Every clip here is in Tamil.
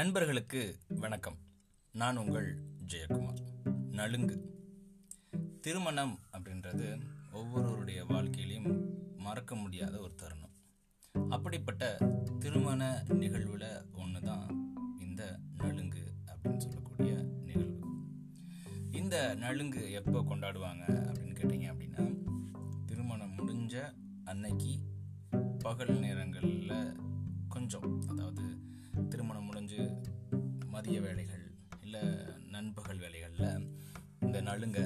நண்பர்களுக்கு வணக்கம். நான் உங்கள் ஜெயக்குமார். நலுங்கு. திருமணம் அப்படின்றது ஒவ்வொருவருடைய வாழ்க்கையிலையும் மறக்க முடியாத ஒரு தருணம். அப்படிப்பட்ட திருமண நிகழ்வில் ஒன்று தான் இந்த நலுங்கு அப்படின்னு சொல்லக்கூடிய நிகழ்வு. இந்த நலுங்கு எப்போ கொண்டாடுவாங்க அப்படின்னு கேட்டிங்க அப்படின்னா திருமணம் முடிஞ்ச அன்னைக்கு பகல் நேரங்களில் நலுங்க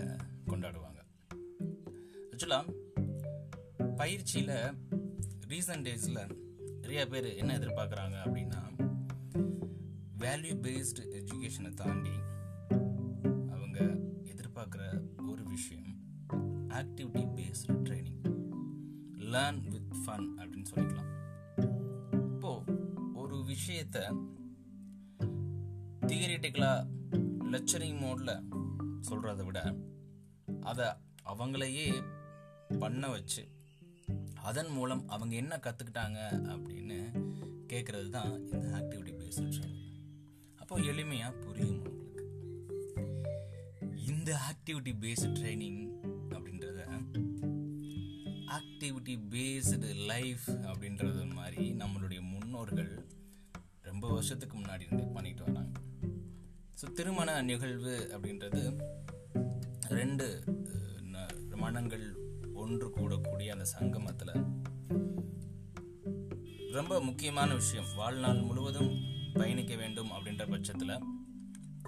கொண்டாடுவாங்க. ஆக்சுவலாக பயிற்சியில் ரீசன்ட் டேஸில் நிறைய பேர் என்ன எதிர்பார்க்குறாங்க அப்படின்னா வேல்யூ பேஸ்டு எஜுகேஷனை தாண்டி அவங்க எதிர்பார்க்குற ஒரு விஷயம் activity based training learn with fun அப்படின்னு சொல்லிக்கலாம். இப்போது ஒரு விஷயத்த தியரிட்டிக்கலாக லெக்சரிங் மோடில் சொல்கிறத விட அதை அவங்களையே பண்ண வச்சு அதன் மூலம் அவங்க என்ன கற்றுக்கிட்டாங்க அப்படின்னு கேட்குறது தான் இந்த ஆக்டிவிட்டி பேஸ்டு ட்ரைனிங் அப்போ எளிமையாக புரியும் உங்களுக்கு. இந்த ஆக்டிவிட்டி பேஸ்டு ட்ரைனிங் அப்படின்றத ஆக்டிவிட்டி பேஸ்டு லைஃப் அப்படின்றது மாதிரி நம்மளுடைய முன்னோர்கள் ரொம்ப வருஷத்துக்கு முன்னாடி இருந்தே பண்ணிட்டு வராங்க ஸோ திருமண நிகழ்வு அப்படின்றது ரெண்டு மனங்கள் ஒன்று கூடக்கூடிய அந்த சங்கமத்தில். ரொம்ப முக்கியமான விஷயம். வாழ்நாள் முழுவதும் பயணிக்க வேண்டும் அப்படின்ற பட்சத்தில்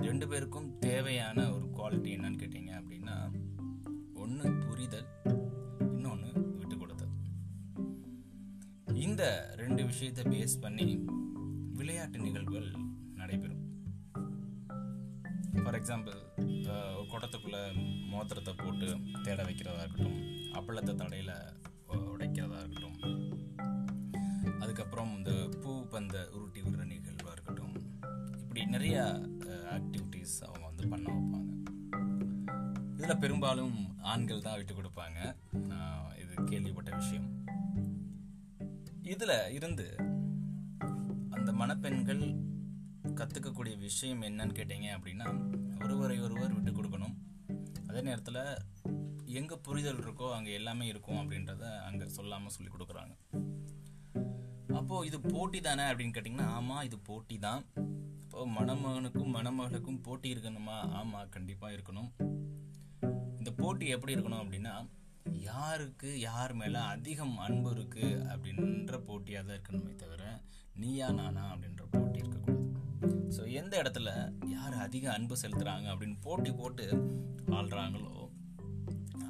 ரெண்டு பேருக்கும் தேவையான ஒரு குவாலிட்டி என்னன்னு கேட்டிங்க அப்படின்னா ஒன்று புரிதல் இன்னொன்று விட்டு கொடுத்தல். இந்த ரெண்டு விஷயத்தை பேஸ் பண்ணி விளையாட்டு நிகழ்வுகள் நடைபெறும். எக்ஸாம்பிள் ஒரு மோத்திரத்தை போட்டு தேட வைக்கிறதா இருக்கட்டும் அப்பளத்தை தடையில் உடைக்கிறதா இருக்கட்டும் அதுக்கப்புறம் இந்த பூ பந்த உருட்டி விடுற நிகழ்வாக இருக்கட்டும் இப்படி நிறையா ஆக்டிவிட்டீஸ் அவங்க வந்து பண்ண வைப்பாங்க. இதில் பெரும்பாலும் ஆண்கள் தான் விட்டு கொடுப்பாங்க. இது கேள்விப்பட்ட விஷயம். இதில் இருந்து அந்த மணப்பெண்கள் கற்றுக்கக்கூடிய விஷயம் என்னன்னு கேட்டீங்க அப்படின்னா ஒருவரை ஒருவர் விட்டு கொடுக்கணும். அதே நேரத்தில் எங்கே புரிதல் இருக்கோ அங்கே எல்லாமே இருக்கும் அப்படின்றத அங்கே சொல்லாமல் சொல்லி கொடுக்குறாங்க. அப்போது இது போட்டி தானே அப்படின்னு கேட்டிங்கன்னா ஆமாம் இது போட்டி தான். இப்போ மணமகனுக்கும் மணமகளுக்கும் போட்டி இருக்கணுமா? ஆமாம் கண்டிப்பாக இருக்கணும். இந்த போட்டி எப்படி இருக்கணும் அப்படின்னா யாருக்கு யார் மேலே அதிகம் அன்பு இருக்குது அப்படின்ற போட்டியாக தான் இருக்கணுமே தவிர நீயா நானா அப்படின்ற போட்டி இருக்கக்கூடாது. ஸோ எந்த இடத்துல யார் அதிக அன்பு செலுத்துகிறாங்க அப்படின்னு போட்டி போட்டு ஆள்றாங்களோ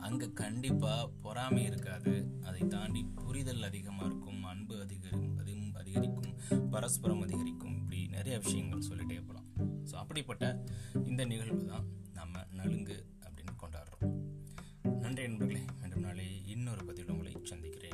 அங்கே கண்டிப்பாக பொறாமை இருக்காது. அதை தாண்டி புரிதல் அதிகமாக இருக்கும் அன்பு அதிகரிக்கும் அதிகம் அதிகரிக்கும் பரஸ்பரம் அதிகரிக்கும். இப்படி நிறைய விஷயங்கள் சொல்லிட்டே போகலாம் ஸோ அப்படிப்பட்ட இந்த நிகழ்வு தான் நம்ம நலுங்கு அப்படின்னு கொண்டாடுறோம். நன்றி நண்பர்களே. மீண்டும் நாளை இன்னொரு பதிவில் உங்களை சந்திக்கிறேன்.